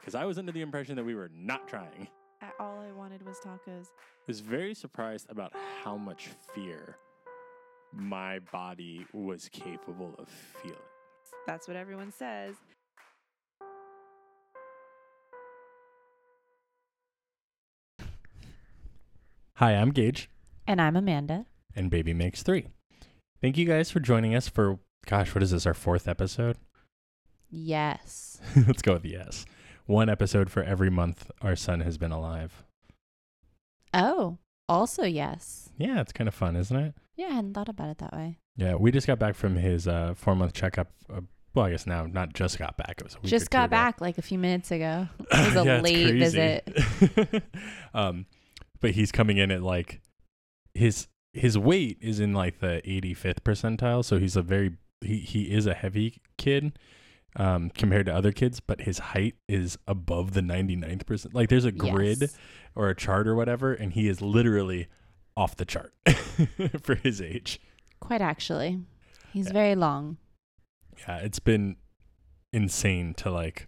because I was under the impression that we were not trying. All I wanted was tacos. I was very surprised about how much fear my body was capable of feeling. That's what everyone says. Hi, I'm Gage, And I'm Amanda. and Baby Makes Three. Thank you guys for joining us for, gosh, what is this, our fourth episode? Yes. Let's go with yes. One episode for every month our son has been alive. Oh, also yes. Yeah, it's kind of fun, isn't it? Yeah, I hadn't thought about it that way. Yeah, we just got back from his uh, four month checkup. Uh, well, I guess now, not just got back. It was a week or Just got ago. back like a few minutes ago. It was a Yeah, late visit. um, but he's coming in at like his his weight is in like the 85th percentile, so he's a very he he is a heavy kid um compared to other kids, but his height is above the 99th percent. Like there's a grid Yes. or a chart or whatever, and he is literally off the chart for his age. Quite actually. He's Yeah. very long. Yeah, it's been insane to like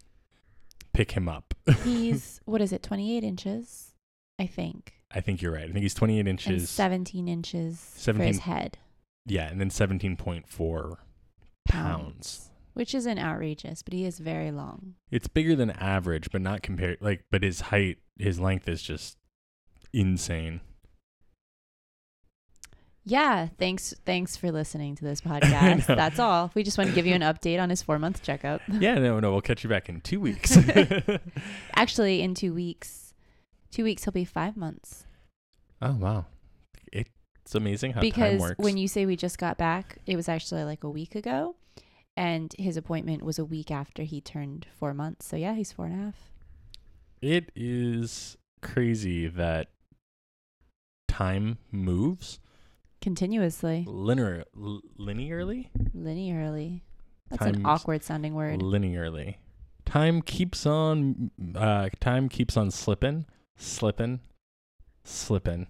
pick him up. He's, what is it, 28 inches? I think. I think you're right. I think he's 28 And inches. 17 inches for 17 his head. Yeah, and then 17.4 pounds. Which isn't outrageous, but he is very long. It's bigger than average, but not compared like but his height, his length is just insane. Yeah, thanks thanks for listening to this podcast. That's all. We just want to give you an update on his 4 month checkup. yeah, no, no, we'll catch you back in 2 weeks. Actually, in 2 weeks. 2 weeks he'll be 5 months. oh, wow. It's amazing how time because works. when you say we just got back, it was actually like a week ago, and his appointment was a week after he turned four months. So yeah, he's four and a half. it is crazy that time moves Continuously, linear l- linearly linearly. That's an awkward sounding word. linearly. Time keeps on uh time keeps on slipping, slipping, slipping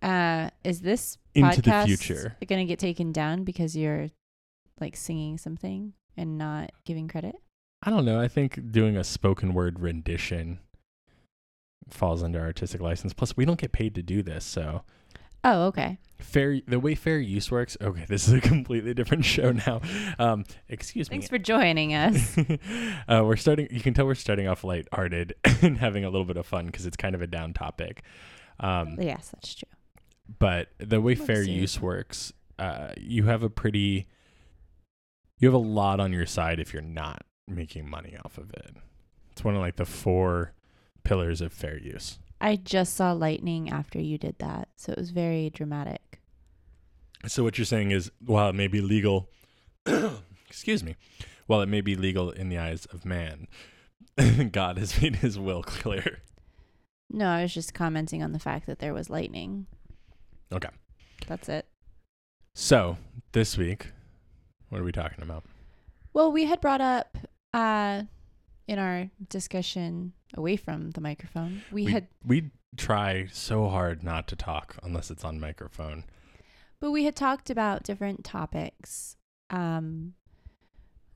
Uh, is this into the future. going to get taken down because you're like singing something and not giving credit? I don't know. I think doing a spoken word rendition falls under artistic license. Plus, we don't get paid to do this, so Oh, okay. fair. The way fair use works. Okay, this is a completely different show now. Um, excuse Thanks me. Thanks for joining us. uh, we're starting. You can tell we're starting off light-hearted and having a little bit of fun because it's kind of a down topic. Um, yes, that's true. but the way Let's fair see. use works, uh, you have a pretty, you have a lot on your side if you're not making money off of it. It's one of like the four pillars of fair use. I just saw lightning after you did that, so it was very dramatic. So what you're saying is, while it may be legal, excuse me, while it may be legal in the eyes of man, God has made His will clear. No, I was just commenting on the fact that there was lightning. Okay. That's it. So this week, what are we talking about? Well, we had brought up uh in our discussion away from the microphone. We, had we try so hard not to talk unless it's on microphone. but we had talked about different topics. Um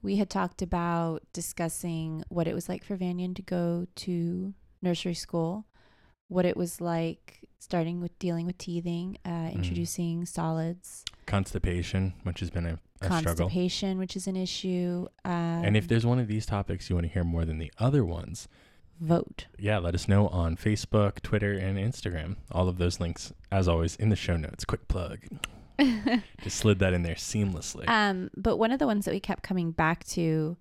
we had talked about discussing what it was like for Vanyan to go to nursery school, what it was like starting with dealing with teething, uh, introducing solids, Constipation, which has been a, a struggle. constipation, which is an issue. Um, And if there's one of these topics you want to hear more than the other ones, vote. yeah, let us know on Facebook, Twitter, and Instagram. All of those links, as always, in the show notes. Quick plug. Just slid that in there seamlessly. Um, but one of the ones that we kept coming back to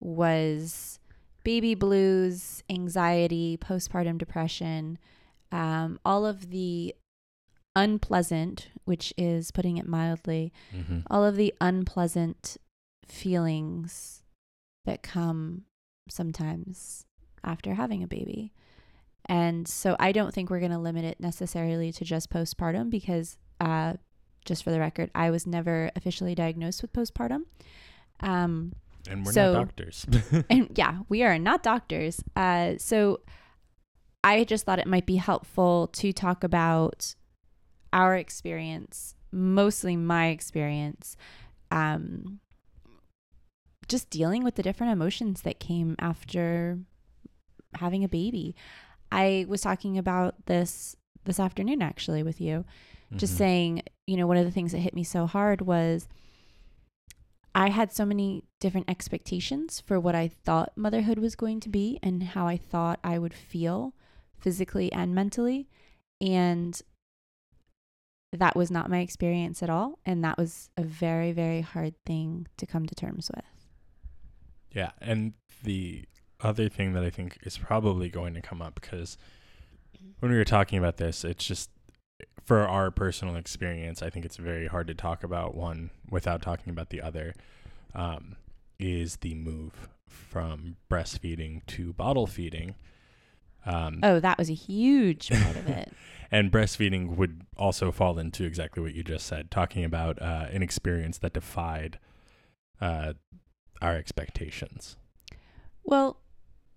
was baby blues, anxiety, postpartum depression, um, all of the unpleasant, which is putting it mildly, hmm all of the unpleasant feelings that come sometimes after having a baby. And so I don't think we're going to limit it necessarily to just postpartum because, uh, just for the record, I was never officially diagnosed with postpartum. Um, And we're so- not doctors. and yeah, we are not doctors. Uh, so I just thought it might be helpful to talk about our experience, mostly my experience, um, just dealing with the different emotions that came after having a baby. I was talking about this this afternoon actually with you, just Mhm. saying, you know, one of the things that hit me so hard was I had so many different expectations for what I thought motherhood was going to be and how I thought I would feel physically and mentally. And that was not my experience at all. And that was a very, very hard thing to come to terms with. Yeah, and the other thing that I think is probably going to come up because when we were talking about this, it's just for our personal experience, I think it's very hard to talk about one without talking about the other. Um, is the move from breastfeeding to bottle feeding. Um, Oh, that was a huge part of it. and breastfeeding would also fall into exactly what you just said, talking about uh, an experience that defied uh, our expectations. Well,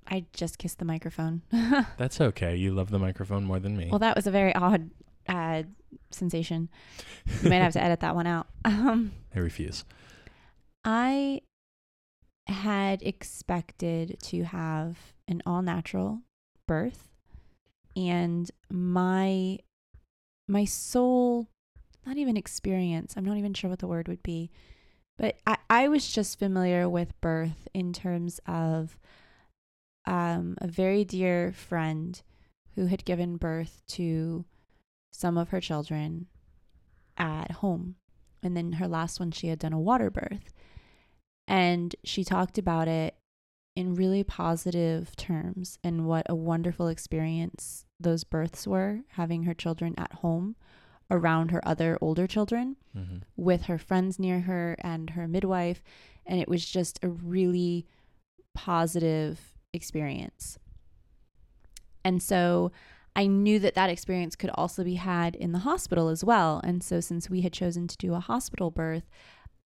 I just kissed the microphone. That's okay. You love the microphone more than me. Well, that was a very odd uh, sensation. You might have to edit that one out. Um, I refuse. I had expected to have an all natural birth, and my my soul, not even experience. I'm not even sure what the word would be, but I, I was just familiar with birth in terms of um, a very dear friend who had given birth to some of her children at home. And then her last one, she had done a water birth. And she talked about it in really positive terms and what a wonderful experience those births were, having her children at home around her other older children hmm with her friends near her and her midwife. And it was just a really positive experience. And so I knew that that experience could also be had in the hospital as well. And so, since we had chosen to do a hospital birth,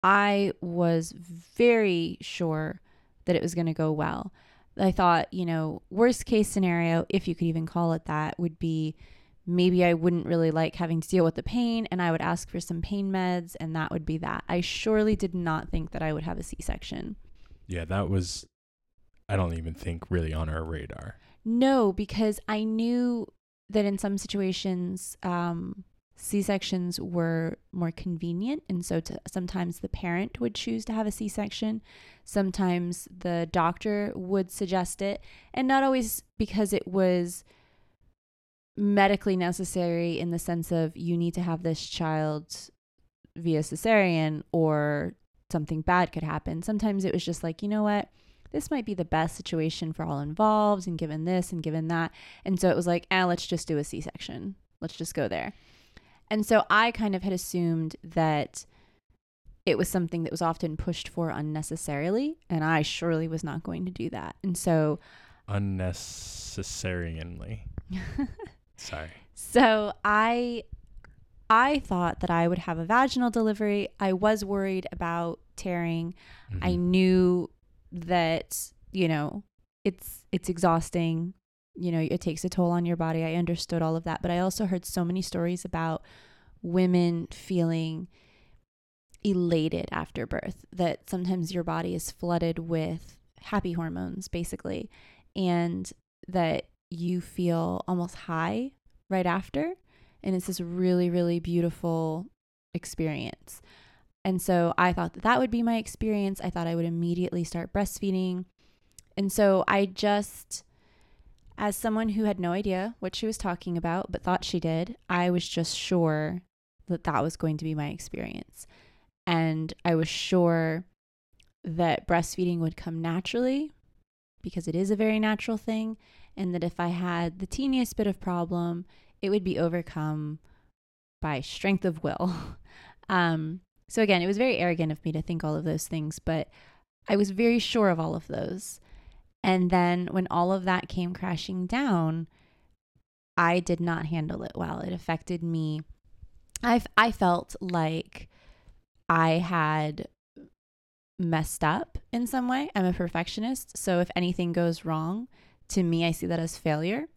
I was very sure that it was going to go well. I thought, you know, worst case scenario, if you could even call it that, would be maybe I wouldn't really like having to deal with the pain and I would ask for some pain meds and that would be that. I surely did not think that I would have a C section. Yeah, that was, I don't even think really on our radar. No, because I knew that in some situations, um, C sections were more convenient. And so to, sometimes the parent would choose to have a C section. Sometimes the doctor would suggest it. And not always because it was medically necessary in the sense of you need to have this child via cesarean or something bad could happen. Sometimes it was just like, you know what? This might be the best situation for all involved, and given this and given that. And so it was like, ah, let's just do a C section. Let's just go there. And so I kind of had assumed that it was something that was often pushed for unnecessarily, and I surely was not going to do that. And so Unnecessarily. Sorry. So I I thought that I would have a vaginal delivery. I was worried about tearing. I Mhm. knew that, you know, it's it's exhausting. You know, it takes a toll on your body. I understood all of that, but I also heard so many stories about women feeling elated after birth that sometimes your body is flooded with happy hormones basically and that you feel almost high right after and it's this really really beautiful experience. And so i thought that that would be my experience. I thought i would immediately start breastfeeding. And so i just as someone who had no idea what she was talking about but thought she did i was just sure that that was going to be my experience and i was sure that breastfeeding would come naturally because it is a very natural thing and that if i had the teeniest bit of problem it would be overcome by strength of will. Um, so again, it was very arrogant of me to think all of those things, but I was very sure of all of those. And then when all of that came crashing down, I did not handle it well. It affected me. I I felt like I had messed up in some way. I'm a perfectionist, so if anything goes wrong, to me I see that as failure.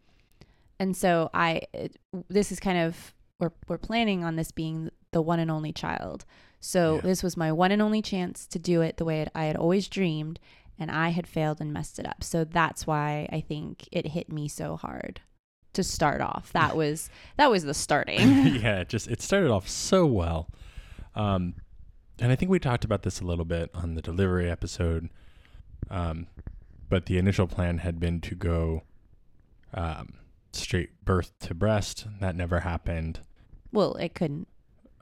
And so I it, this is kind of we're we're planning on this being the one and only child. So Yeah. this was my one and only chance to do it the way I had always dreamed and I had failed and messed it up. So that's why I think it hit me so hard to start off. That was that was the starting. yeah, it just it started off so well. Um and I think we talked about this a little bit on the delivery episode. Um but the initial plan had been to go um straight birth to breast. That never happened. well, it couldn't.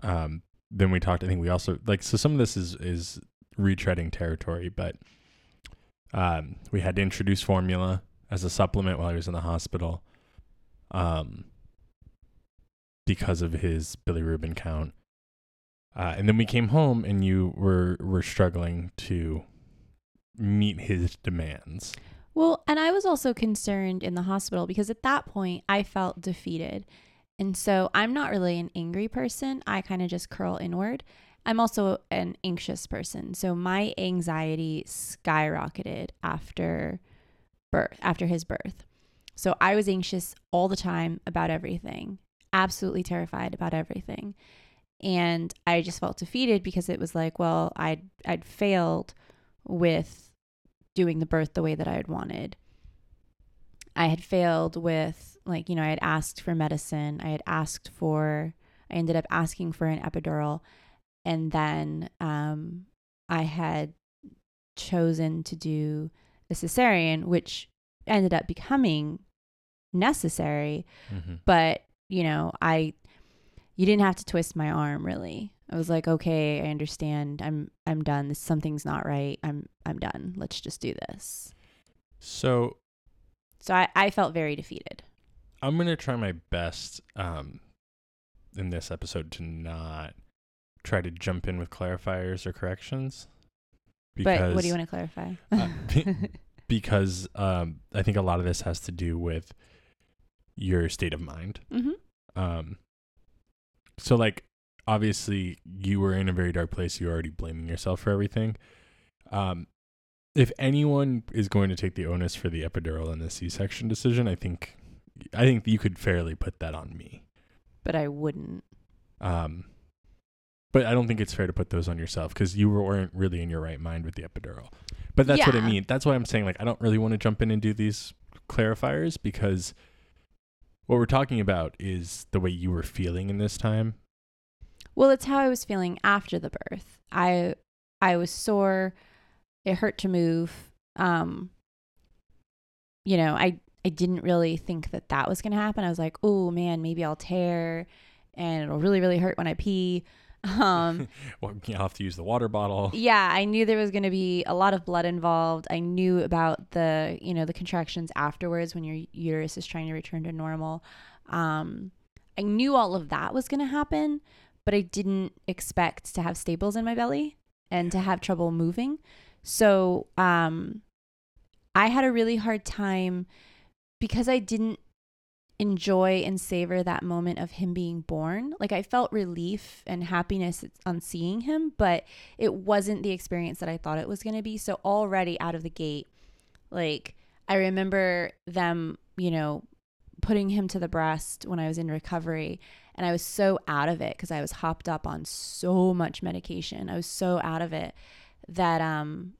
Um then we talked I think we also like so some of this is is retreading territory, but um we had to introduce formula as a supplement while he was in the hospital. Um because of his bilirubin count. Uh, and then we came home and you were were struggling to meet his demands. Well, and I was also concerned in the hospital because at that point I felt defeated. And so I'm not really an angry person. I kind of just curl inward. I'm also an anxious person. So my anxiety skyrocketed after birth, after his birth. So I was anxious all the time about everything, absolutely terrified about everything. And I just felt defeated because it was like, well, I'd I'd failed with doing the birth the way that I had wanted. I had failed with like, you know, I had asked for medicine. I had asked for I ended up asking for an epidural and then um I had chosen to do a cesarean which ended up becoming necessary, Mm-hmm. but you know, I you didn't have to twist my arm really. I was like, okay, I understand. I'm I'm done. This something's not right. I'm I'm done. Let's just do this. So So I, I felt very defeated. I'm gonna try my best um, in this episode to not try to jump in with clarifiers or corrections. but what do you want to clarify? uh, be- because um, I think a lot of this has to do with your state of mind. hmm Um, so like obviously you were in a very dark place. You're already blaming yourself for everything. Um, if anyone is going to take the onus for the epidural and the C-section decision, I think I think you could fairly put that on me. But I wouldn't. Um, but I don't think it's fair to put those on yourself because you weren't really in your right mind with the epidural. But that's what I mean. That's why I'm saying like I don't really want to jump in and do these clarifiers because what we're talking about is the way you were feeling in this time. Well, it's how I was feeling after the birth. I I was sore. It hurt to move. Um, you know, I I didn't really think that that was going to happen. I was like, "Oh man, maybe I'll tear and it'll really really hurt when I pee." Um, well, you'll have to use the water bottle. yeah, I knew there was going to be a lot of blood involved. I knew about the, you know, the contractions afterwards when your uterus is trying to return to normal. Um, I knew all of that was going to happen, but I didn't expect to have staples in my belly and to have trouble moving. So, um, I had a really hard time because I didn't enjoy and savor that moment of him being born. Like I felt relief and happiness on seeing him, but it wasn't the experience that I thought it was going to be. So already out of the gate, like I remember them, you know, putting him to the breast when I was in recovery and I was so out of it cuz I was hopped up on so much medication. I was so out of it that um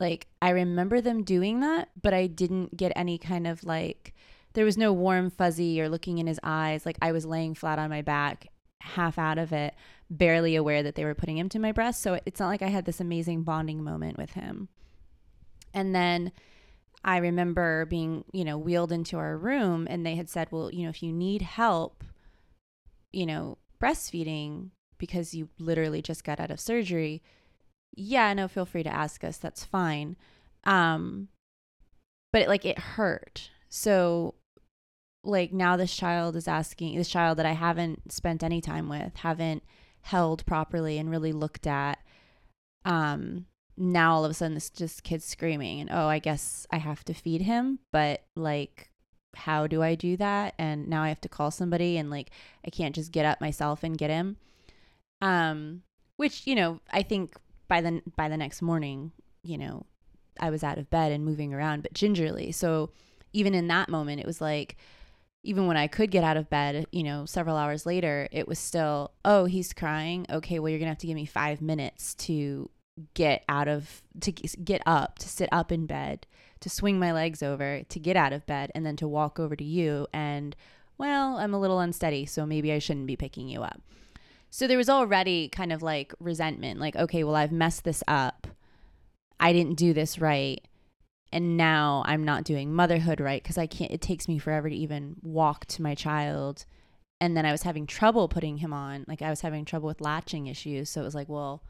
like I remember them doing that, but I didn't get any kind of like there was no warm fuzzy or looking in his eyes. Like I was laying flat on my back, half out of it, barely aware that they were putting him to my breast. So it's not like I had this amazing bonding moment with him. And then I remember being, you know, wheeled into our room and they had said, well, you know, if you need help, you know, breastfeeding because you literally just got out of surgery, yeah, no, feel free to ask us. That's fine. Um, but it, like it hurt. So like now this child is asking this child that I haven't spent any time with, haven't held properly and really looked at. Um, now all of a sudden this just kid's screaming and oh, I guess I have to feed him, but like how do I do that? And now I have to call somebody and like I can't just get up myself and get him. Um, which, you know, I think by the by the next morning, you know, I was out of bed and moving around, but gingerly. So even in that moment, it was like, even when I could get out of bed, you know, several hours later, it was still, oh, he's crying. Okay, well, you're gonna have to give me five minutes to get out of to get up to sit up in bed to swing my legs over to get out of bed and then to walk over to you and well i'm a little unsteady so maybe i shouldn't be picking you up. So there was already kind of like resentment like okay well i've messed this up. I didn't do this right and now i'm not doing motherhood right because i can't it takes me forever to even walk to my child and then i was having trouble putting him on like i was having trouble with latching issues so it was like well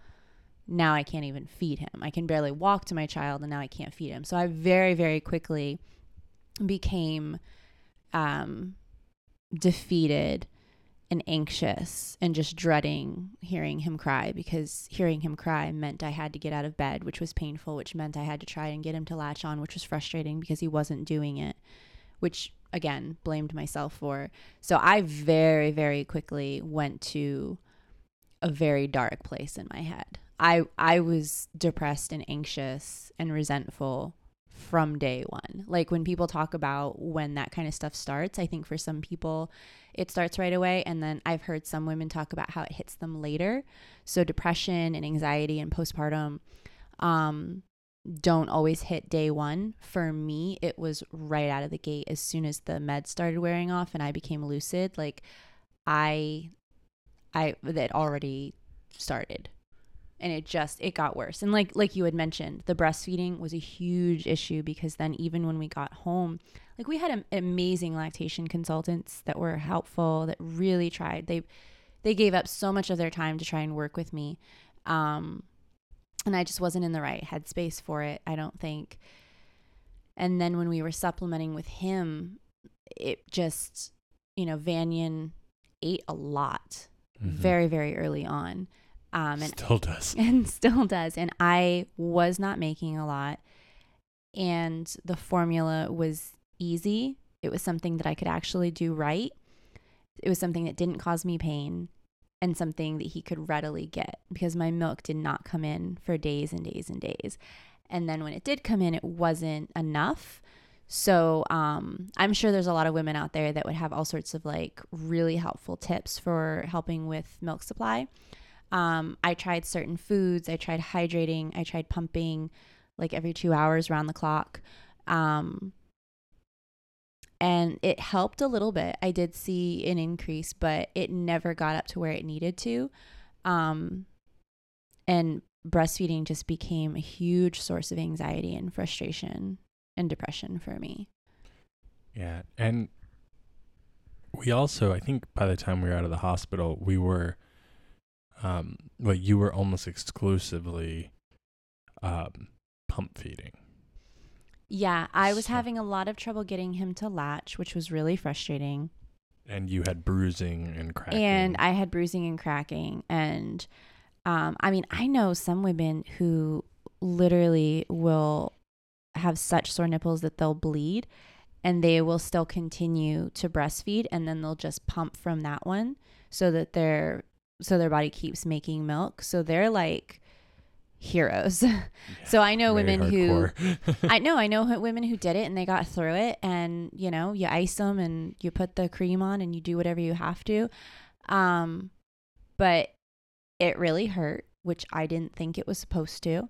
now I can't even feed him. I can barely walk to my child and now I can't feed him. So I very, very quickly became um, defeated and anxious and just dreading hearing him cry because hearing him cry meant I had to get out of bed, which was painful, which meant I had to try and get him to latch on, which was frustrating because he wasn't doing it, which again, blamed myself for. So I very, very quickly went to a very dark place in my head. I I was depressed and anxious and resentful from day one. Like when people talk about when that kind of stuff starts, I think for some people it starts right away and then I've heard some women talk about how it hits them later. So depression and anxiety and postpartum um don't always hit day 1. For me, it was right out of the gate as soon as the meds started wearing off and I became lucid, like I I that already started and it just it got worse. And like like you had mentioned the breastfeeding was a huge issue because then even when we got home like we had amazing lactation consultants that were helpful that really tried. They they gave up so much of their time to try and work with me um and I just wasn't in the right headspace for it I don't think. And then when we were supplementing with him it just you know Vanyan ate a lot mm-hmm. very very early on um, and still does. And still does. And I was not making a lot. And the formula was easy. It was something that I could actually do right. It was something that didn't cause me pain and something that he could readily get because my milk did not come in for days and days and days. And then when it did come in, it wasn't enough. So um, I'm sure there's a lot of women out there that would have all sorts of like really helpful tips for helping with milk supply. Um, I tried certain foods. I tried hydrating. I tried pumping like every two hours around the clock. Um, and it helped a little bit. I did see an increase, but it never got up to where it needed to. Um, and breastfeeding just became a huge source of anxiety and frustration and depression for me. Yeah. And we also, I think by the time we were out of the hospital, we were um, but you were almost exclusively um, pump feeding. Yeah, I was so. having a lot of trouble getting him to latch, which was really frustrating. And you had bruising and cracking. And I had bruising and cracking. And um, I mean, I know some women who literally will have such sore nipples that they'll bleed and they will still continue to breastfeed and then they'll just pump from that one so that they're so their body keeps making milk. So they're like heroes. Yeah, so I know women hardcore. who I know I know women who did it and they got through it and you know, you ice them and you put the cream on and you do whatever you have to. Um but it really hurt, which I didn't think it was supposed to.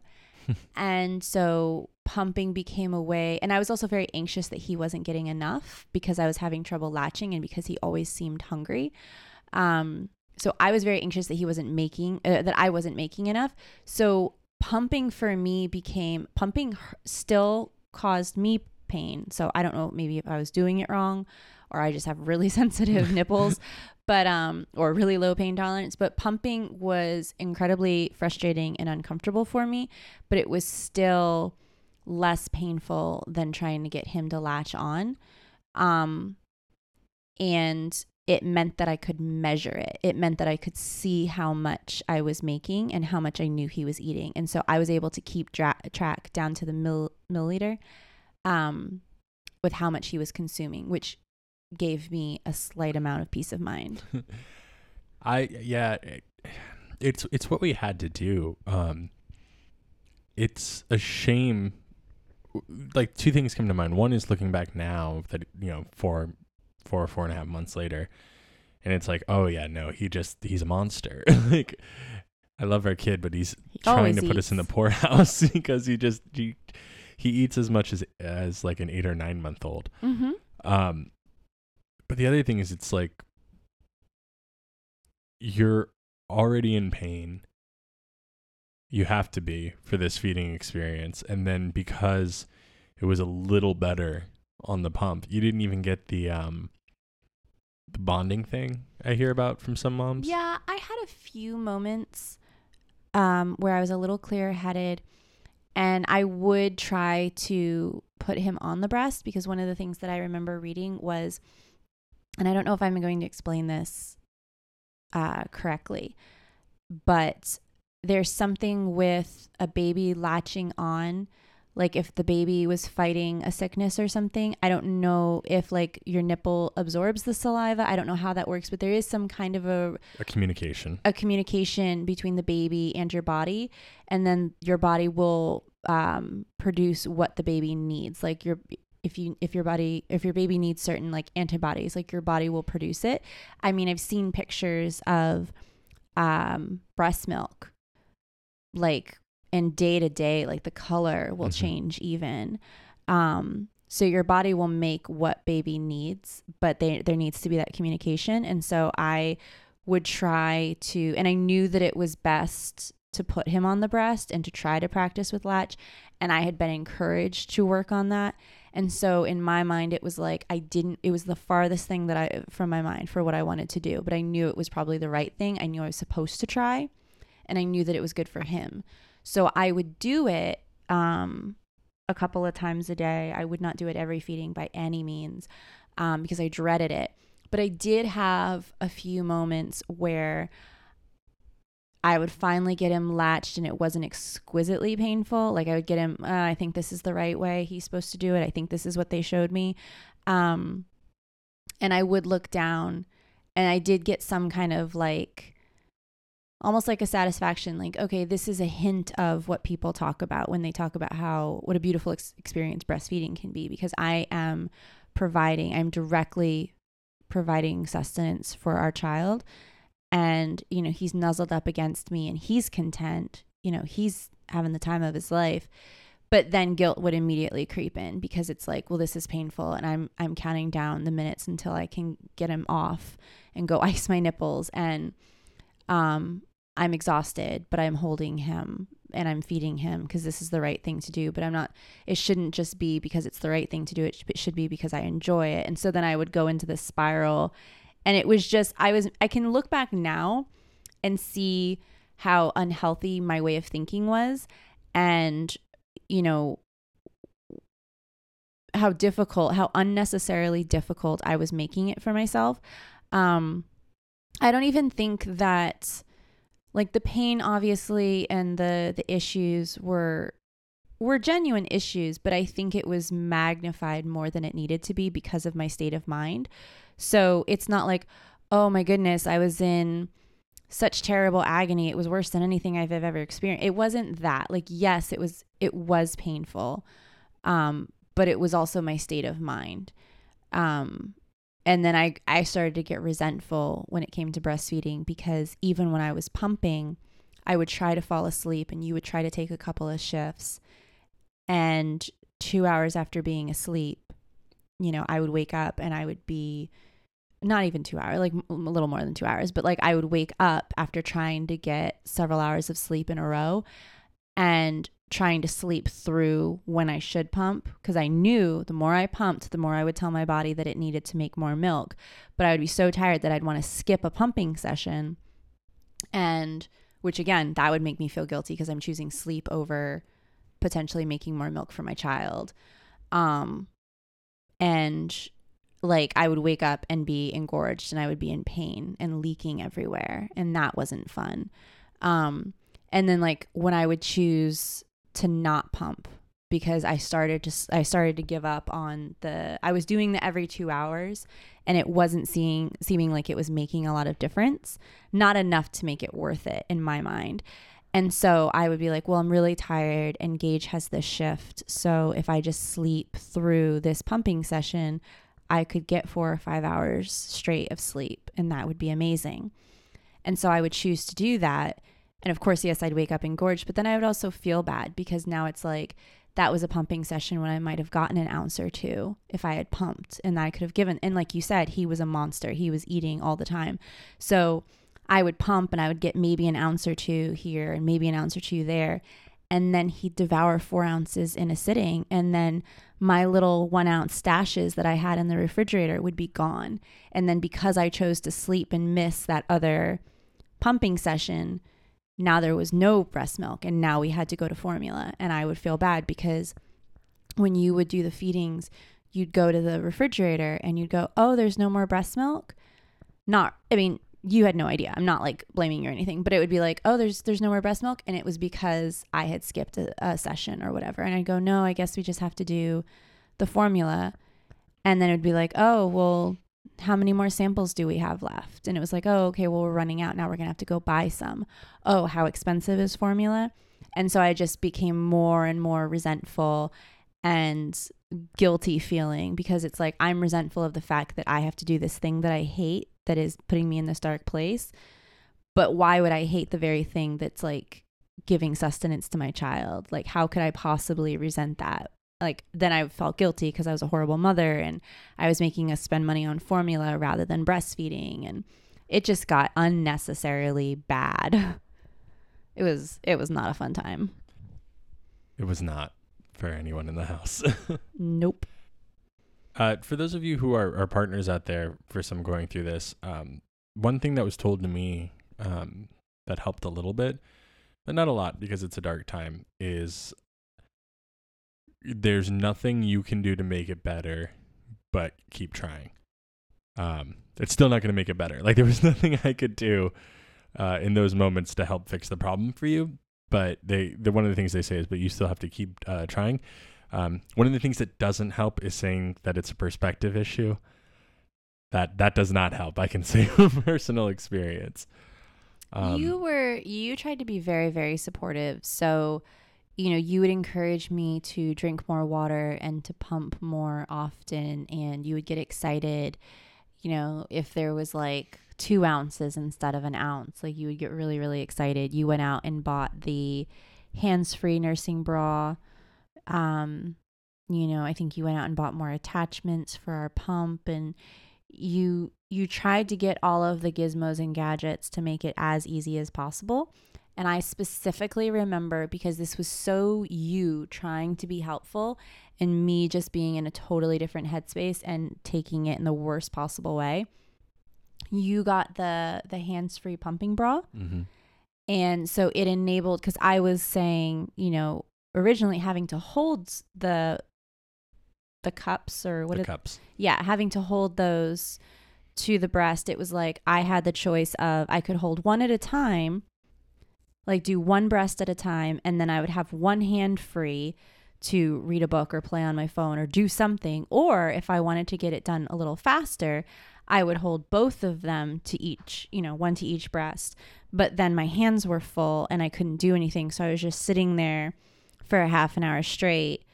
and so pumping became a way and I was also very anxious that he wasn't getting enough because I was having trouble latching and because he always seemed hungry. Um so I was very anxious that he wasn't making uh, that I wasn't making enough. So pumping for me became pumping still caused me pain. So I don't know maybe if I was doing it wrong or I just have really sensitive nipples, but um or really low pain tolerance, but pumping was incredibly frustrating and uncomfortable for me, but it was still less painful than trying to get him to latch on. Um and it meant that I could measure it. It meant that I could see how much I was making and how much I knew he was eating. And so I was able to keep dra- track down to the mill- milliliter um, with how much he was consuming, which gave me a slight amount of peace of mind. I yeah, it, it's it's what we had to do. Um, it's a shame. Like two things come to mind. One is looking back now that you know for four four and a half months later and it's like oh yeah no he just he's a monster like I love our kid, but he's He trying to put us in the poorhouse because he just he, he eats as much as as like an eight or nine month old. Mm-hmm. Um, but the other thing is, it's like you're already in pain. You have to be for this feeding experience, and then because it was a little better on the pump, you didn't even get the um the bonding thing I hear about from some moms. Yeah, I had a few moments um, where I was a little clear headed and I would try to put him on the breast because one of the things that I remember reading was, and I don't know if I'm going to explain this uh, correctly, but there's something with a baby latching on. Like if the baby was fighting a sickness or something, I don't know if like your nipple absorbs the saliva. I don't know how that works, but there is some kind of a a communication. a communication between the baby and your body and then your body will um, produce what the baby needs like your if you if your body if your baby needs certain like antibodies like your body will produce it i mean i've seen pictures of um, breast milk like and day to day like the color will Mhm. change even. Um so your body will make what baby needs but they, there needs to be that communication. And so i would try to and i knew that it was best to put him on the breast and to try to practice with latch and i had been encouraged to work on that. And so in my mind it was like i didn't it was the farthest thing that i from my mind for what i wanted to do but i knew it was probably the right thing. I knew i was supposed to try and i knew that it was good for him so i would do it um a couple of times a day i would not do it every feeding by any means um, because i dreaded it but i did have a few moments where I would finally get him latched and it wasn't exquisitely painful. Like I would get him, uh, I think this is the right way he's supposed to do it. I think this is what they showed me. Um, and I would look down and I did get some kind of like, almost like a satisfaction like okay this is a hint of what people talk about when they talk about how what a beautiful ex- experience breastfeeding can be because i am providing i'm directly providing sustenance for our child. And you know he's nuzzled up against me and he's content you know he's having the time of his life. But then guilt would immediately creep in because it's like well this is painful and i'm i'm counting down the minutes until i can get him off and go ice my nipples. And um i'm exhausted but i'm holding him and i'm feeding him because this is the right thing to do but i'm not it shouldn't just be because it's the right thing to do it it should be because i enjoy it. And so then i would go into this spiral and it was just i was i can look back now and see how unhealthy my way of thinking was and you know how difficult how unnecessarily difficult i was making it for myself. Um i don't even think that like the pain obviously and the the issues were were genuine issues but i think it was magnified more than it needed to be because of my state of mind. So it's not like oh my goodness i was in such terrible agony. It was worse than anything i've ever experienced. It wasn't that. Like yes it was it was painful um but it was also my state of mind. Um and then I I started to get resentful when it came to breastfeeding because even when I was pumping, I would try to fall asleep and you would try to take a couple of shifts. And 2 hours after being asleep, you know, I would wake up and I would be not even 2 hours, like a little more than 2 hours, but like I would wake up after trying to get several hours of sleep in a row. And trying to sleep through when I should pump because I knew the more I pumped, the more I would tell my body that it needed to make more milk. But I would be so tired that I'd want to skip a pumping session. And which again, that would make me feel guilty because I'm choosing sleep over potentially making more milk for my child. Um and like I would wake up and be engorged and I would be in pain and leaking everywhere and that wasn't fun. Um and then like when I would choose to not pump because I started to I started to give up on the I was doing the every 2 hours and it wasn't seeing seeming like it was making a lot of difference not enough to make it worth it in my mind. And so I would be like well I'm really tired and Gage has this shift. So if I just sleep through this pumping session I could get 4 or 5 hours straight of sleep and that would be amazing. And so I would choose to do that And of course, yes, I'd wake up engorged, but then I would also feel bad because now it's like that was a pumping session when I might have gotten an ounce or two if I had pumped and that I could have given. And like you said, he was a monster. He was eating all the time. So I would pump and I would get maybe an ounce or two here and maybe an ounce or two there. And then he'd devour four ounces in a sitting. And then my little one ounce stashes that I had in the refrigerator would be gone. And then because I chose to sleep and miss that other pumping session, now there was no breast milk. And now we had to go to formula. And I would feel bad because when you would do the feedings, you'd go to the refrigerator and you'd go, Oh, there's no more breast milk. Not, I mean, you had no idea. I'm not like blaming you or anything, but it would be like, oh, there's there's no more breast milk, and it was because I had skipped a, a session or whatever. And I'd go, no, I guess we just have to do the formula, and then it'd be like, oh, well, how many more samples do we have left? And it was like, oh, okay, well, we're running out now. We're gonna have to go buy some. Oh, how expensive is formula? And so I just became more and more resentful and guilty feeling because it's like I'm resentful of the fact that I have to do this thing that I hate that is putting me in this dark place. But why would I hate the very thing that's like giving sustenance to my child? Like, how could I possibly resent that? Like, then I felt guilty because I was a horrible mother and I was making us spend money on formula rather than breastfeeding. And it just got unnecessarily bad. It was, it was not a fun time. It was not for anyone in the house. nope. Uh, for those of you who are, are partners out there for some going through this, um, one thing that was told to me um, that helped a little bit, but not a lot because it's a dark time, is there's nothing you can do to make it better, but keep trying. Um, it's still not going to make it better. Like there was nothing I could do uh, in those moments to help fix the problem for you. But they, the one of the things they say is, but you still have to keep uh, trying. Um, one of the things that doesn't help is saying that it's a perspective issue. That that does not help. I can say from personal experience. Um, you were you tried to be very very supportive. So, you know, you would encourage me to drink more water and to pump more often, and you would get excited. You know, if there was like two ounces instead of an ounce, like you would get really really excited. You went out and bought the hands free nursing bra um, you know, I think you went out and bought more attachments for our pump and you you tried to get all of the gizmos and gadgets to make it as easy as possible. And I specifically remember because this was so you trying to be helpful and me just being in a totally different headspace and taking it in the worst possible way. You got the the hands-free pumping bra. Mm-hmm. And so it enabled cuz I was saying, you know, originally having to hold the the cups or what the cups. Yeah, having to hold those to the breast. It was like I had the choice of I could hold one at a time, like do one breast at a time, and then I would have one hand free to read a book or play on my phone or do something. Or if I wanted to get it done a little faster, I would hold both of them to each, you know, one to each breast. But then my hands were full and I couldn't do anything. So I was just sitting there for a half an hour straight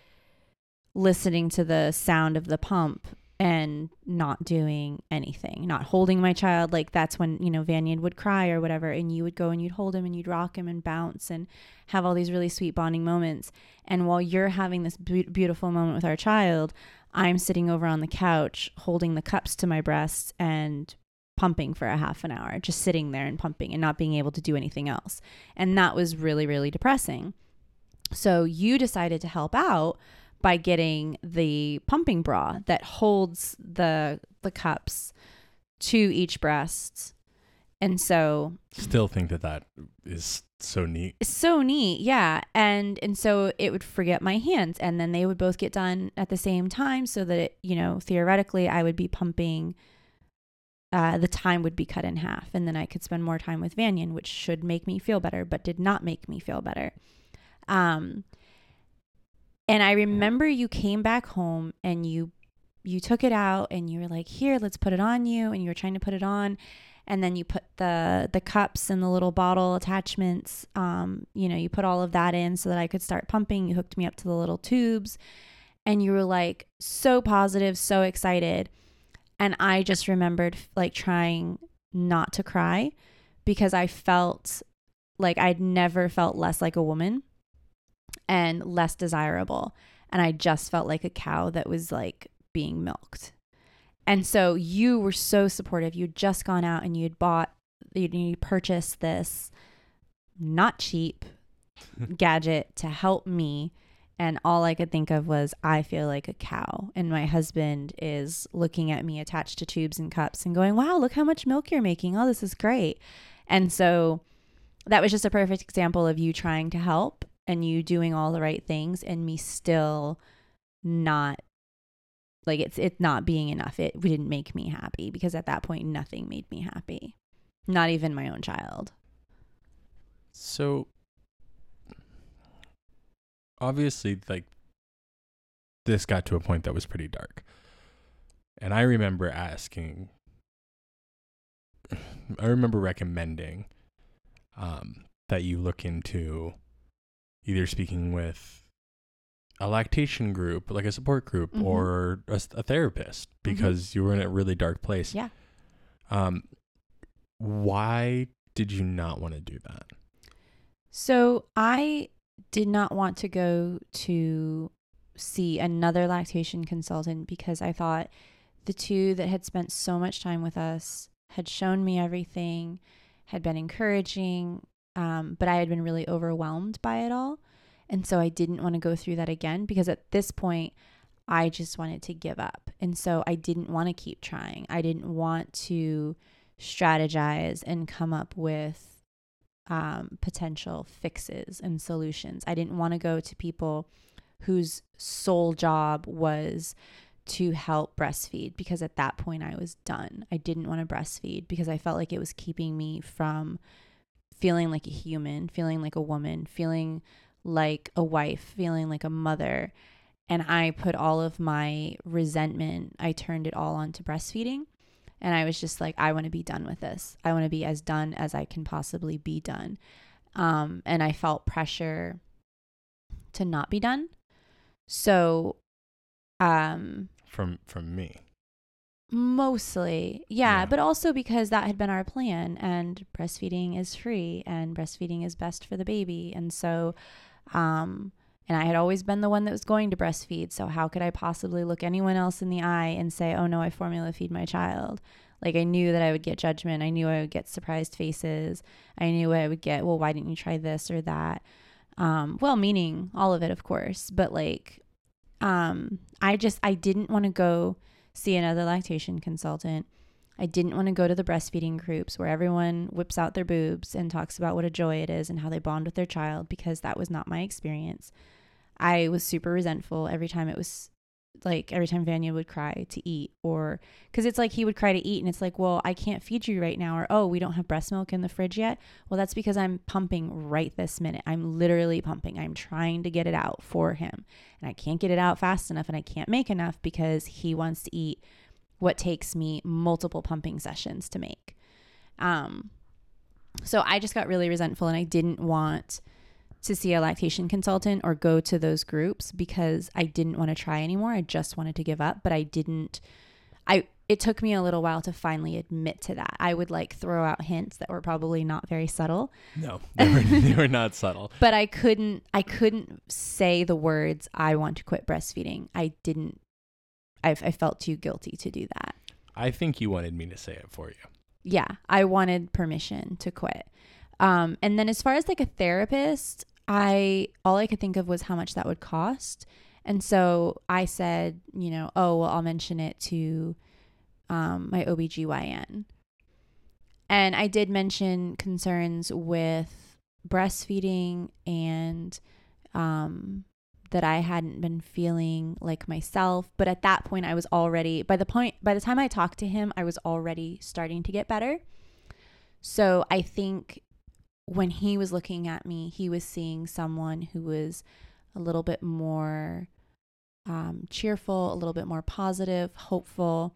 listening to the sound of the pump and not doing anything, not holding my child. Like that's when, you know, Vanyan would cry or whatever, and you would go and you'd hold him and you'd rock him and bounce and have all these really sweet bonding moments. And while you're having this be- beautiful moment with our child, I'm sitting over on the couch holding the cups to my breasts and pumping for a half an hour, just sitting there and pumping and not being able to do anything else. And that was really, really depressing. So you decided to help out by getting the pumping bra that holds the the cups to each breast. And so still think that that is so neat. So neat. Yeah. And and so it would forget my hands and then they would both get done at the same time so that it, you know, theoretically I would be pumping uh, the time would be cut in half and then I could spend more time with Vanyan, which should make me feel better, but did not make me feel better. Um, and I remember you came back home and you you took it out and you were like, "Here, let's put it on you." And you were trying to put it on, and then you put the the cups and the little bottle attachments. Um, you know, you put all of that in so that I could start pumping. You hooked me up to the little tubes, and you were like so positive, so excited. And I just remembered like trying not to cry because I felt like I'd never felt less like a woman and less desirable. And I just felt like a cow that was like being milked. And so you were so supportive. You'd just gone out and you'd bought, you'd, you purchased this not cheap gadget to help me. And all I could think of was, I feel like a cow. And my husband is looking at me attached to tubes and cups and going, wow, look how much milk you're making. Oh, this is great. And so that was just a perfect example of you trying to help and you doing all the right things and me still not like it's it's not being enough it didn't make me happy because at that point nothing made me happy not even my own child So obviously like this got to a point that was pretty dark. And I remember asking I remember recommending um that you look into either speaking with a lactation group, like a support group, Mhm. or a therapist because you were in a really dark place. Yeah. Um, why did you not want to do that? So I did not want to go to see another lactation consultant because I thought the two that had spent so much time with us had shown me everything, had been encouraging, um, but I had been really overwhelmed by it all. And so I didn't want to go through that again because at this point, I just wanted to give up. And so I didn't want to keep trying. I didn't want to strategize and come up with um, potential fixes and solutions. I didn't want to go to people whose sole job was to help breastfeed because at that point I was done. I didn't want to breastfeed because I felt like it was keeping me from feeling like a human, feeling like a woman, feeling like a wife, feeling like a mother. And I put all of my resentment, I turned it all onto breastfeeding. And I was just like, I want to be done with this. I want to be as done as I can possibly be done. Um, and I felt pressure to not be done. So, um, From from me. Mostly, yeah, Yeah. but also because that had been our plan and breastfeeding is free and breastfeeding is best for the baby. And so, um, and I had always been the one that was going to breastfeed. So, how could I possibly look anyone else in the eye and say, oh no, I formula feed my child? Like, I knew that I would get judgment. I knew I would get surprised faces. I knew I would get, well, why didn't you try this or that? Um, well, meaning all of it, of course. But like, um, I just, I didn't want to go see another lactation consultant. I didn't want to go to the breastfeeding groups where everyone whips out their boobs and talks about what a joy it is and how they bond with their child because that was not my experience. I was super resentful every time it was like every time Vanya would cry to eat or because it's like he would cry to eat and it's like, well, I can't feed you right now or oh, we don't have breast milk in the fridge yet. Well, that's because I'm pumping right this minute. I'm literally pumping. I'm trying to get it out for him and I can't get it out fast enough and I can't make enough because he wants to eat what takes me multiple pumping sessions to make. Um, so I just got really resentful and I didn't want to see a lactation consultant or go to those groups because I didn't want to try anymore. I just wanted to give up, but I didn't I it took me a little while to finally admit to that. I would like throw out hints that were probably not very subtle, No, they were, they were not subtle. but I couldn't I couldn't say the words I want to quit breastfeeding. I didn't I, I felt too guilty to do that. I think you wanted me to say it for you. yeah, I wanted permission to quit. Um, and then as far as like a therapist, I all I could think of was how much that would cost. And so I said, you know, oh, well, I'll mention it to um, my OBGYN. And I did mention concerns with breastfeeding and um, that I hadn't been feeling like myself. But at that point, I was already, by the point, by the time I talked to him, I was already starting to get better. So I think when he was looking at me, he was seeing someone who was a little bit more um, cheerful, a little bit more positive, hopeful.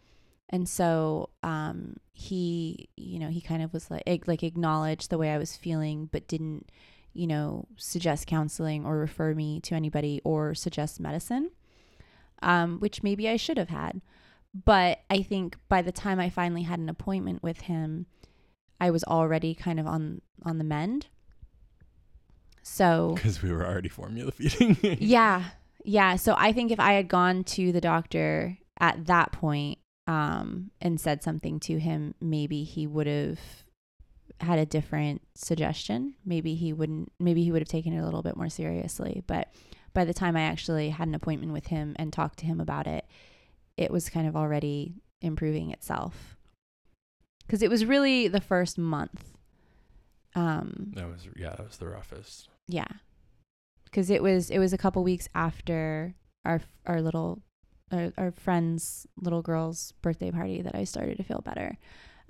And so um, he, you know, he kind of was like, like acknowledged the way I was feeling, but didn't, you know, suggest counseling or refer me to anybody or suggest medicine, um, which maybe I should have had. But I think by the time I finally had an appointment with him, I was already kind of on on the mend. So Because we were already formula feeding. yeah, yeah. So I think if I had gone to the doctor at that point um, and said something to him, maybe he would have had a different suggestion. Maybe he wouldn't. Maybe he would have taken it a little bit more seriously. But by the time I actually had an appointment with him and talked to him about it, it was kind of already improving itself. Because it was really the first month. Um, that was yeah, that was the roughest. yeah, because it was it was a couple weeks after our our little our, our friend's little girl's birthday party that I started to feel better,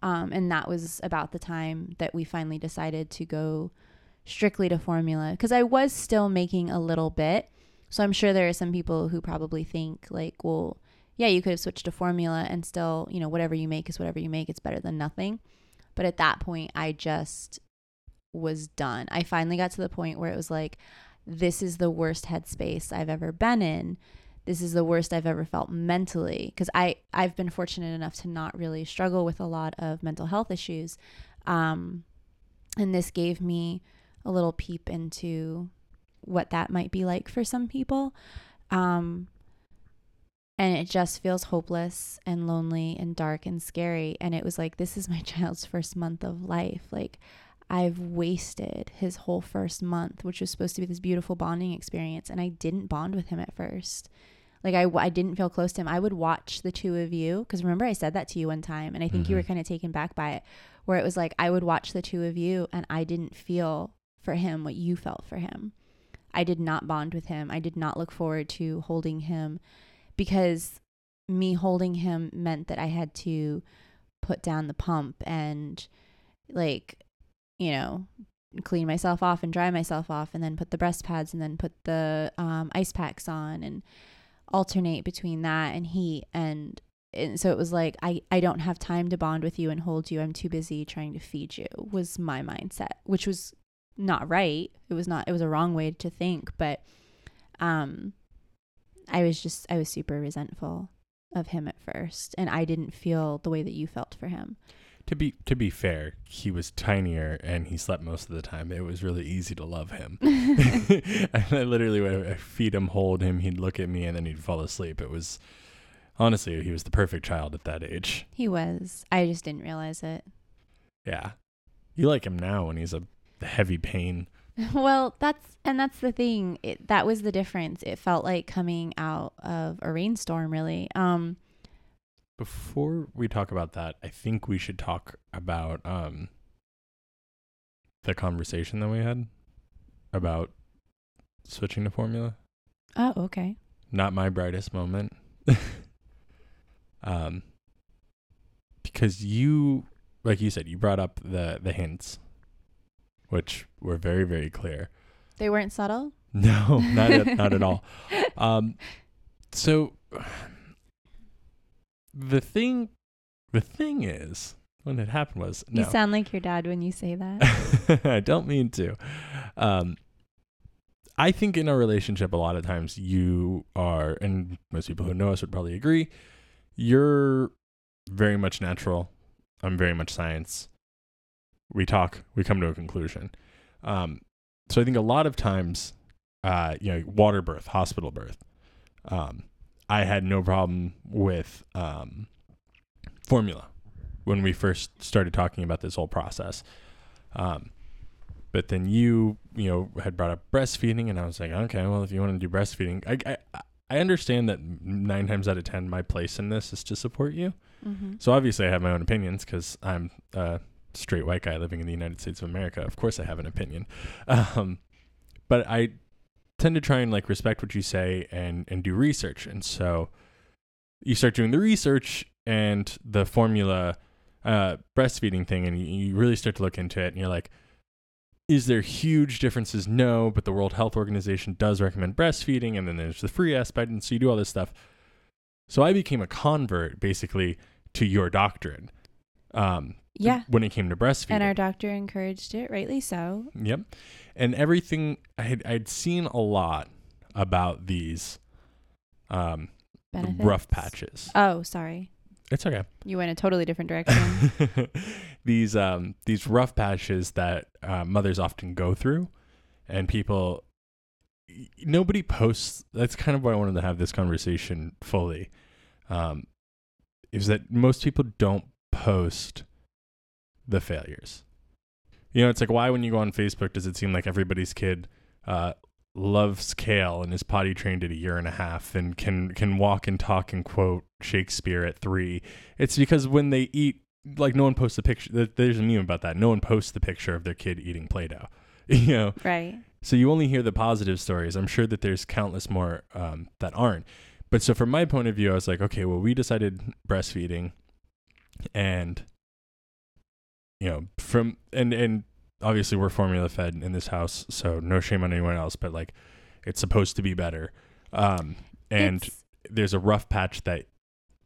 um, and that was about the time that we finally decided to go strictly to formula because I was still making a little bit. So I'm sure there are some people who probably think like, well, yeah, you could have switched to formula and still, you know, whatever you make is whatever you make. It's better than nothing. But at that point, I just was done. I finally got to the point where it was like, this is the worst headspace I've ever been in. This is the worst I've ever felt mentally because I I've been fortunate enough to not really struggle with a lot of mental health issues, um, and this gave me a little peep into what that might be like for some people. Um, and it just feels hopeless and lonely and dark and scary. And it was like, this is my child's first month of life. Like, I've wasted his whole first month, which was supposed to be this beautiful bonding experience. And I didn't bond with him at first. Like, I, I didn't feel close to him. I would watch the two of you. Because remember, I said that to you one time. And I think you were Mhm. kind of taken back by it, where it was like, I would watch the two of you and I didn't feel for him what you felt for him. I did not bond with him. I did not look forward to holding him because me holding him meant that I had to put down the pump and like you know clean myself off and dry myself off and then put the breast pads and then put the um, ice packs on and alternate between that and heat. And and so it was like I, I don't have time to bond with you and hold you. I'm too busy trying to feed you was my mindset which was not right. It was not it was a wrong way to think but um I was just I was super resentful of him at first and I didn't feel the way that you felt for him. To be to be fair, he was tinier and he slept most of the time. It was really easy to love him. and I literally would feed him, hold him, he'd look at me, and then he'd fall asleep. It was honestly he was the perfect child at that age. he was. I just didn't realize it. Yeah, you like him now when he's a heavy pain. well, that's and that's the thing. It, that was the difference. It felt like coming out of a rainstorm really. Um Before we talk about that, I think we should talk about um the conversation that we had about switching to formula. oh, okay. Not my brightest moment. um because you like you said, you brought up the the hints which were very very clear. They weren't subtle? No, not at, not at all. Um, so the thing, the thing is, when it happened was You sound like your dad when you say that. I don't mean to. Um, I think in a relationship, a lot of times you are, and most people who know us would probably agree, you're very much natural. I'm very much science. We talk, we come to a conclusion. Um, so I think a lot of times, uh, you know, water birth, hospital birth, um, I had no problem with um, formula when we first started talking about this whole process. Um, but then you, you know, had brought up breastfeeding, and I was like, okay, well, if you want to do breastfeeding, I, I, I understand that nine times out of ten, my place in this is to support you. mm-hmm. So obviously, I have my own opinions because I'm a straight white guy living in the United States of America. Of course, I have an opinion, um, but I tend to try and like respect what you say and and do research. And so you start doing the research and the formula uh, breastfeeding thing, and you, you really start to look into it, and you're like. Is there huge differences? No, but the World Health Organization does recommend breastfeeding, and then there's the free aspect, and so you do all this stuff. So I became a convert basically to your doctrine. Um, Yeah. When it came to breastfeeding. And our doctor encouraged it, rightly so. Yep. And everything I had I'd seen a lot about these um Benefits. rough patches. Oh, sorry. It's okay. You went a totally different direction. these um these rough patches that uh, mothers often go through and people nobody posts that's kind of why I wanted to have this conversation fully. Um is that most people don't post the failures. You know, it's like why when you go on Facebook does it seem like everybody's kid uh, loves kale and is potty trained at a year and a half and can can walk and talk and quote Shakespeare at three? It's because when they eat, like no one posts a picture. There's a meme about that. No one posts the picture of their kid eating Play-Doh. You know, Right. so you only hear the positive stories. I'm sure that there's countless more um, that aren't. But so from my point of view, I was like, okay, well, we decided breastfeeding, and you know, from and and obviously we're formula fed in this house, so no shame on anyone else, but like, it's supposed to be better. Um, and It's- there's a rough patch that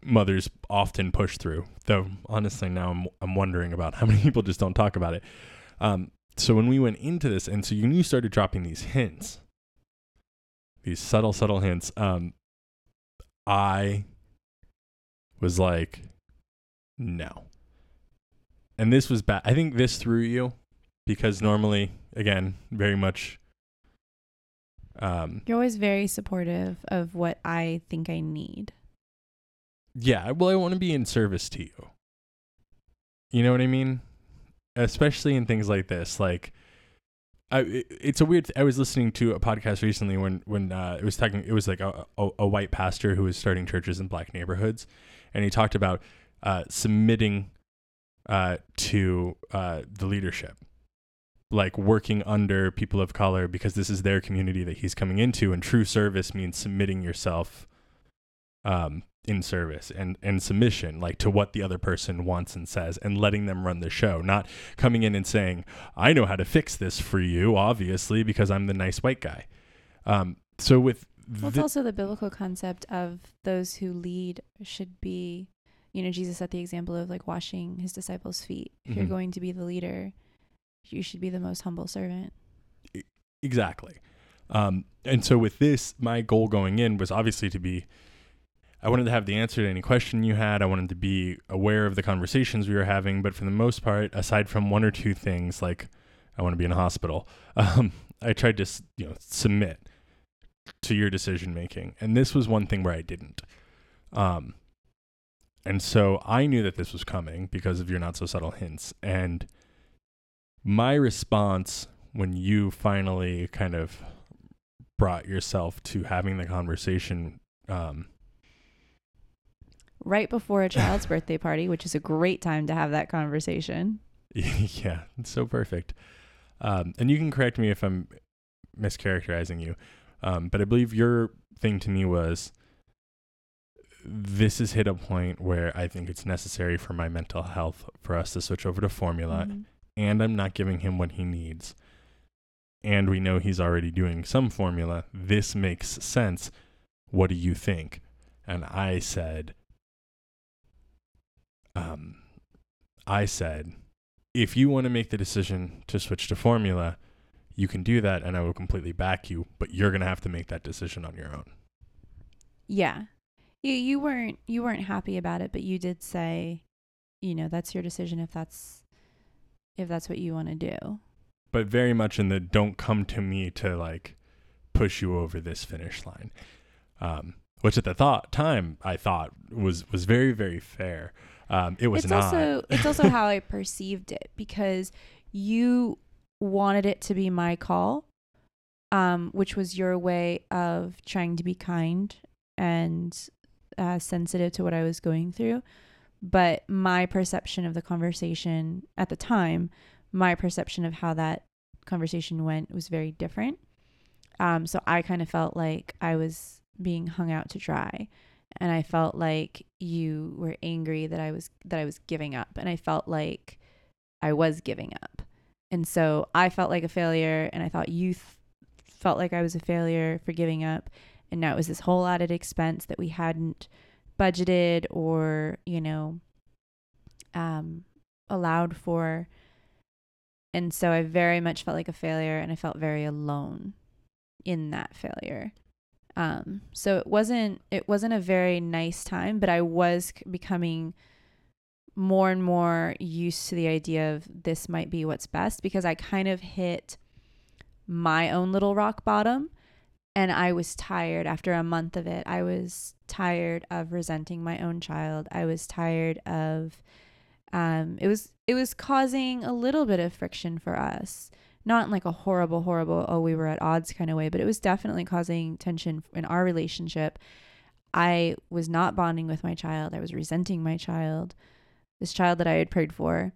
mothers often push through. Though honestly, now I'm I'm wondering about how many people just don't talk about it. Um, so when we went into this, and so you started dropping these hints, these subtle, subtle hints. Um, I was like, no. And this was bad. I think this threw you because normally, again, very much. Um, You're always very supportive of what I think I need. yeah, well, I want to be in service to you. You know what I mean? Especially in things like this, like. I, it- it's a weird. Th- I was listening to a podcast recently when when uh, it was talking. It was like a, a, a white pastor who was starting churches in black neighborhoods, and he talked about uh, submitting uh, to uh, the leadership, like working under people of color because this is their community that he's coming into, and true service means submitting yourself um, in service and and submission, like to what the other person wants and says, and letting them run the show, not coming in and saying, "I know how to fix this for you," obviously because I'm the nice white guy. Um, so with Well, it's also the biblical concept of those who lead should be, you know, Jesus set the example of like washing his disciples' feet. If you're Mhm. going to be the leader, you should be the most humble servant. Exactly. Um, and so with this, my goal going in was obviously to be, I wanted to have the answer to any question you had. I wanted to be aware of the conversations we were having. But for the most part, aside from one or two things, like I want to be in a hospital, um, I tried to, you know, submit to your decision making. And this was one thing where I didn't. Um, and so I knew that this was coming because of your not so subtle hints. And my response when you finally kind of brought yourself to having the conversation um Right before a child's birthday party, which is a great time to have that conversation. yeah it's so perfect um and you can correct me if i'm mischaracterizing you um but i believe your thing to me was this has hit a point where i think it's necessary for my mental health for us to switch over to formula Mhm. and I'm not giving him what he needs. And we know he's already doing some formula. This makes sense. What do you think? And I said, um, I said, if you want to make the decision to switch to formula, you can do that and I will completely back you, but you're going to have to make that decision on your own. Yeah. You you weren't you weren't happy about it, but you did say, you know, that's your decision if that's if that's what you want to do. But very much in the don't come to me to like push you over this finish line. Um, which at the thought time I thought was was very very fair. Um, it was it's not. also it's also how I perceived it because you wanted it to be my call, um, which was your way of trying to be kind and uh, sensitive to what I was going through. But my perception of the conversation at the time, my perception of how that conversation went was very different. Um, so I kind of felt like I was being hung out to dry and I felt like you were angry that I was that I was giving up and I felt like I was giving up. And so I felt like a failure and I thought you th- felt like I was a failure for giving up and now it was this whole added expense that we hadn't budgeted or, you know, um allowed for. And so I very much felt like a failure and I felt very alone in that failure. Um, so it wasn't it wasn't a very nice time, but I was becoming more and more used to the idea of this might be what's best because I kind of hit my own little rock bottom. And I was tired after a month of it. I was tired of resenting my own child. I was tired of um it was it was causing a little bit of friction for us. Not in like a horrible, horrible, oh, we were at odds kind of way, but it was definitely causing tension in our relationship. I was not bonding with my child. I was resenting my child, this child that I had prayed for.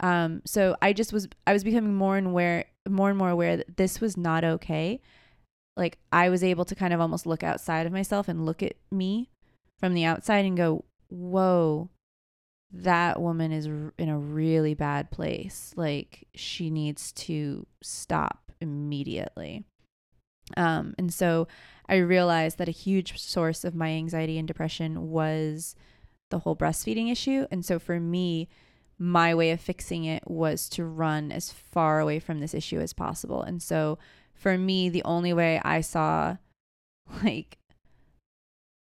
Um, so I just was I was becoming more and aware more and more aware that this was not okay. Like I was able to kind of almost look outside of myself and look at me from the outside and go, "Whoa, that woman is in a really bad place. Like she needs to stop immediately." Um, and so I realized that a huge source of my anxiety and depression was the whole breastfeeding issue. And so for me, my way of fixing it was to run as far away from this issue as possible. And so for me, the only way I saw like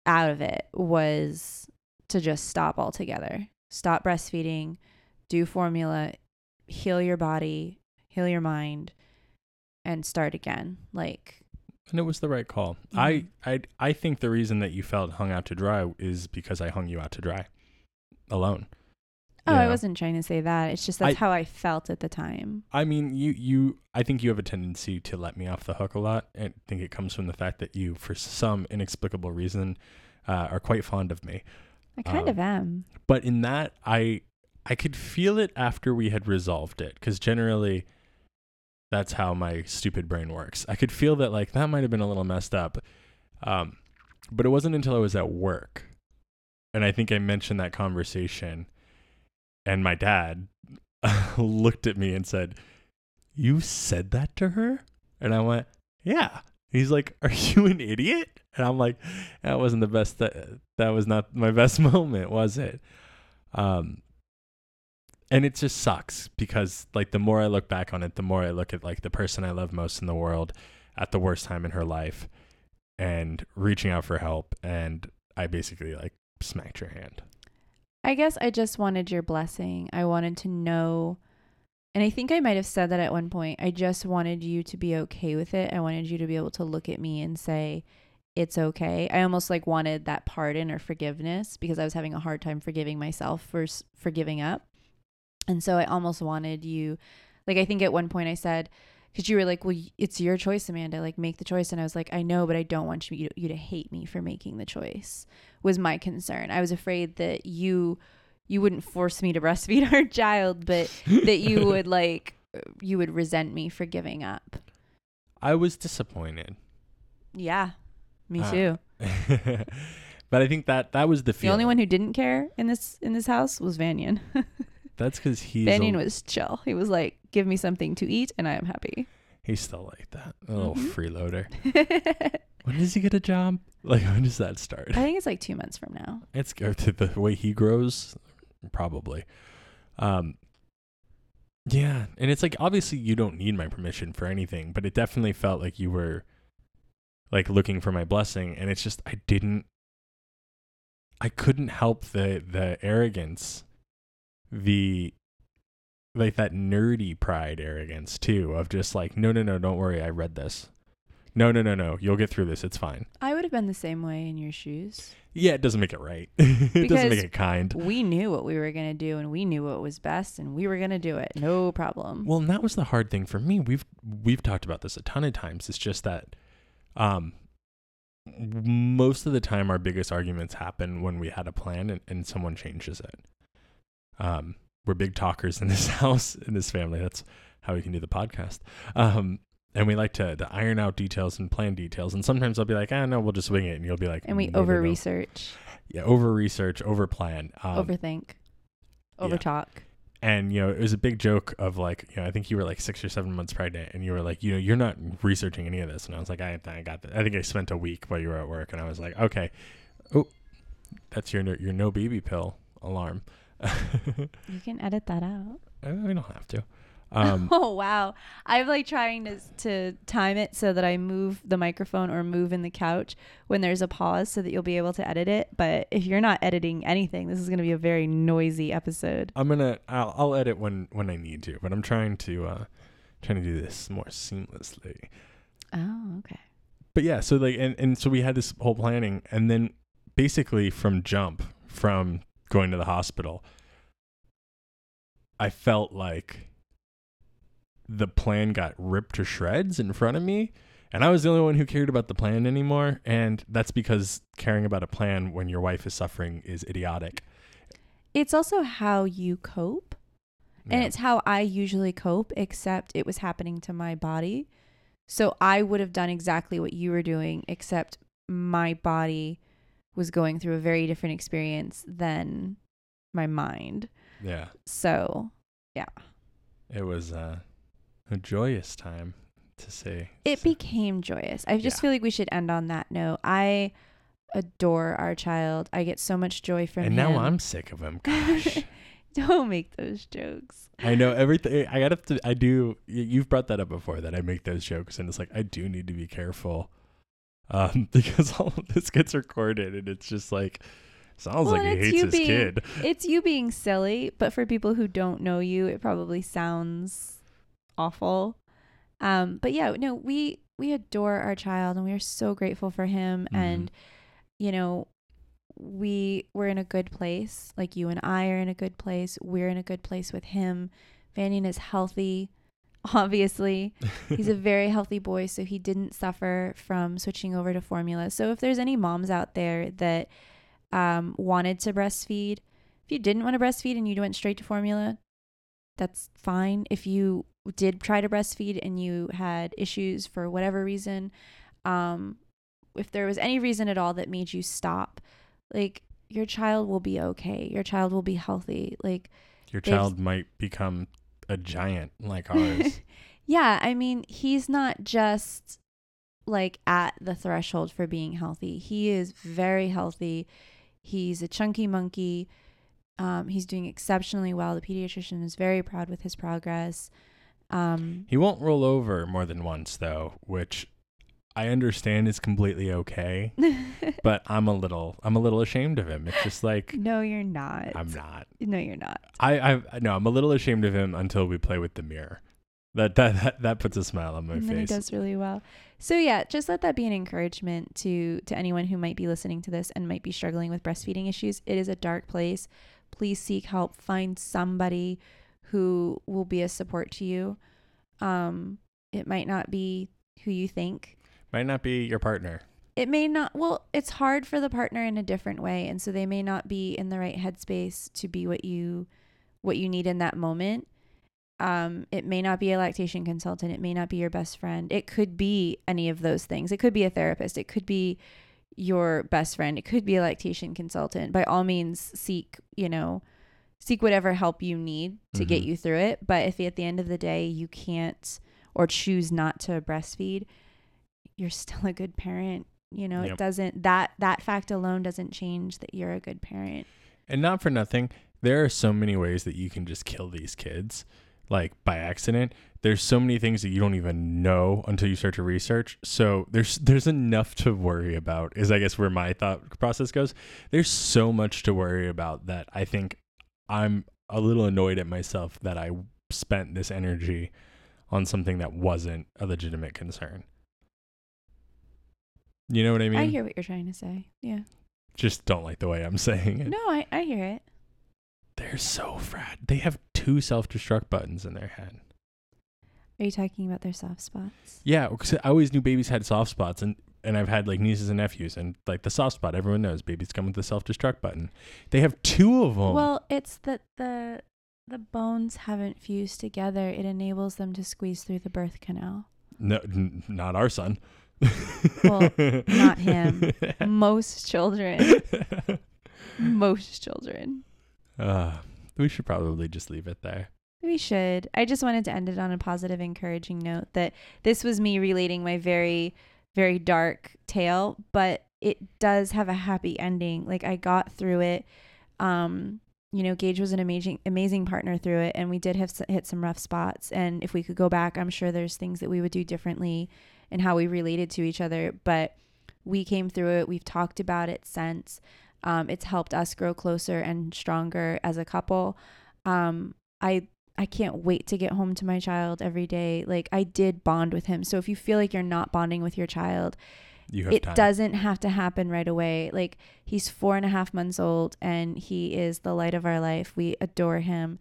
out of it was to just stop altogether. Stop breastfeeding, do formula, heal your body, heal your mind, and start again. Like and it was the right call. Mhm. I, I I think the reason that you felt hung out to dry is because I hung you out to dry alone. Oh, I wasn't trying to say that. It's just that's I- how I felt at the time. I mean, you you I think you have a tendency to let me off the hook a lot. I think it comes from the fact that you, for some inexplicable reason, uh, are quite fond of me. I kind Um, of am. But in that, I I could feel it after we had resolved it, because generally, that's how my stupid brain works. I could feel that like that might have been a little messed up, um, but it wasn't until I was at work, and I think I mentioned that conversation, and my dad looked at me and said, "You said that to her?" And I went, "Yeah." He's like, "Are you an idiot?" And I'm like, "That wasn't the best. That that was not my best moment, was it?" Um, and it just sucks because like the more I look back on it, the more I look at like the person I love most in the world at the worst time in her life, and reaching out for help, and I basically like smacked your hand. I guess I just wanted your blessing. I wanted to know, and I think I might have said that at one point. I just wanted you to be okay with it. I wanted you to be able to look at me and say, it's okay. I almost like wanted that pardon or forgiveness because I was having a hard time forgiving myself for for giving up. And so I almost wanted you like I think at one point I said cuz you were like, "Well, it's your choice, Amanda. Like make the choice." And I was like, "I know, but I don't want you you to hate me for making the choice." Was my concern. I was afraid that you you wouldn't force me to breastfeed our child, but that you would like you would resent me for giving up. I was disappointed, Yeah. Me Ah, too. but I think that that was the The feeling. only one who didn't care in this in this house was Vanyan. That's because he's a- was chill. He was like, "Give me something to eat, and I am happy." he's still like that, a little Mhm. freeloader. When does he get a job? Like when does that start? I think it's like two months from now. It's go to the way he grows, probably. Um, yeah, and it's like obviously you don't need my permission for anything, but it definitely felt like you were like looking for my blessing, and it's just I didn't, I couldn't help the the arrogance, the like that nerdy pride arrogance too of just like no no no don't worry I read this, no no no no you'll get through this it's fine. I would have been the same way in your shoes. Yeah, it doesn't make it right. it doesn't make it kind. We knew what we were gonna do, and we knew what was best, and we were gonna do it. No problem. Well, and that was the hard thing for me. We've we've talked about this a ton of times. It's just that um most of the time our biggest arguments happen when we had a plan and, and someone changes it. Um we're big talkers in this house, in this family. That's how we can do the podcast. Um and we like to, to iron out details and plan details. And sometimes I'll be like, ah, no, we'll just wing it. And you'll be like, and we "No, no, over no." research, Yeah, over research, over plan. Um, overthink, over yeah. talk. and you know it was a big joke of like you know i think you were like six or seven months pregnant and you were like you know you're not researching any of this and i was like i, I got that i think i spent a week while you were at work and i was like okay oh that's your no- your no baby pill alarm You can edit that out. Uh, we don't have to um oh wow! I'm like trying to to time it so that I move the microphone or move in the couch when there's a pause, so that you'll be able to edit it. But if you're not editing anything, this is going to be a very noisy episode. i'm gonna I'll, I'll edit when when i need to but i'm trying to uh trying to do this more seamlessly. Oh, okay. But yeah, so like and, and so we had this whole planning and then basically from jump from going to the hospital I felt like the plan got ripped to shreds in front of me and I was the only one who cared about the plan anymore and that's because caring about a plan when your wife is suffering is idiotic. It's also how you cope. And it's how I usually cope, except it was happening to my body. So I would have done exactly what you were doing, except my body was going through a very different experience than my mind. yeah. So yeah. It was uh, a joyous time to say. it so- became joyous. I just Yeah. feel like we should end on that note. I adore our child. I get so much joy from and him. now I'm sick of him. Gosh. Don't make those jokes. I know everything. I gotta. To, I do. You've brought that up before that I make those jokes, and it's like I do need to be careful, um, because all of this gets recorded, and it's just like sounds Well, like he hates his being- kid. It's you being silly, but for people who don't know you, it probably sounds awful. Um, but yeah, no, we we adore our child and we are so grateful for him Mhm. and you know, we we're in a good place. Like you and I are in a good place. We're in a good place with him. Vanian is healthy, obviously. He's a very healthy boy, so he didn't suffer from switching over to formula. So if there's any moms out there that um, wanted to breastfeed, if you didn't want to breastfeed and you went straight to formula, that's fine. If you did try to breastfeed and you had issues for whatever reason, um, if there was any reason at all that made you stop, like your child will be okay. Your child will be healthy. Like Your child might become a giant like ours. yeah, I mean, he's not just like at the threshold for being healthy. He is very healthy. He's a chunky monkey. Um, he's doing exceptionally well. The pediatrician is very proud with his progress. Um, he won't roll over more than once, though, which I understand is completely okay. But I'm a little, I'm a little ashamed of him. It's just like no, you're not. I'm not. No, you're not. I, I, no, I'm a little ashamed of him until we play with the mirror. That that that, that puts a smile on my face. and then he does really well. So yeah, just let that be an encouragement to to anyone who might be listening to this and might be struggling with breastfeeding issues. It is a dark place. Please seek help. Find somebody who will be a support to you. Um, it might not be who you think. Might not be your partner. It may not. Well, it's hard for the partner in a different way, and so they may not be in the right headspace to be what you what you need in that moment. Um, it may not be a lactation consultant. It may not be your best friend. It could be any of those things. It could be a therapist. It could be your best friend. It could be a lactation consultant. By all means, seek you know, seek whatever help you need to get Mhm. you through it. But if at the end of the day you can't or choose not to breastfeed, you're still a good parent. You know, Yep. it doesn't that that fact alone doesn't change that you're a good parent. And not for nothing, there are so many ways that you can just kill these kids, like by accident. There's so many things that you don't even know until you start to research. So there's there's enough to worry about. Is I guess where my thought process goes. There's so much to worry about that I think I'm a little annoyed at myself that I spent this energy on something that wasn't a legitimate concern. You know what I mean? I hear what you're trying to say. Yeah. Just don't like the way I'm saying it. No, I, I hear it. They're so frat. They have two self-destruct buttons in their head. Are you talking about their soft spots? Yeah, because I always knew babies had soft spots, and and I've had like nieces and nephews, and like the soft spot, everyone knows babies come with the self-destruct button. They have two of them. Well, it's that the the bones haven't fused together. It enables them to squeeze through the birth canal. no, n- not our son. Well, not him. Most children, most children. uh, we should probably just leave it there. We should. I just wanted to end it on a positive, encouraging note that this was me relating my very, very dark tale, but it does have a happy ending. Like I got through it. Um, you know, Gage was an amazing, amazing partner through it, and we did have s- hit some rough spots. And if we could go back, I'm sure there's things that we would do differently in how we related to each other. But we came through it. We've talked about it since. Um, it's helped us grow closer and stronger as a couple. Um, I I can't wait to get home to my child every day. Like I did bond with him. So if you feel like you're not bonding with your child, You it time. doesn't have to happen right away. Like he's four and a half months old and he is the light of our life. We adore him.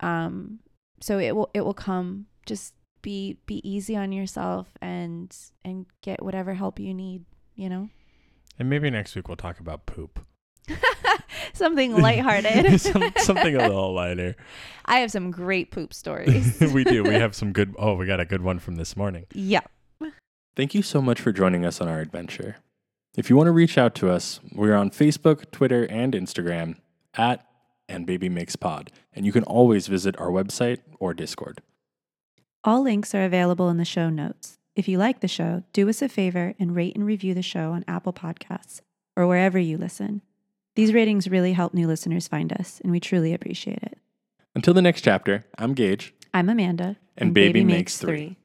Um, so it will it will come. Just be be easy on yourself and and get whatever help you need. You know, And maybe next week we'll talk about poop. something lighthearted. Some, something a little lighter. I have some great poop stories. we do. We have some good. Oh, we got a good one from this morning. yeah. Thank you so much for joining us on our adventure. If you want to reach out to us, we're on Facebook, Twitter, and Instagram at and Baby Makes Pod, and you can always visit our website or Discord. All links are available in the show notes. If you like the show, do us a favor and rate and review the show on Apple Podcasts or wherever you listen. These ratings really help new listeners find us, and we truly appreciate it. Until the next chapter, I'm Gage. I'm Amanda, And Baby Makes Three.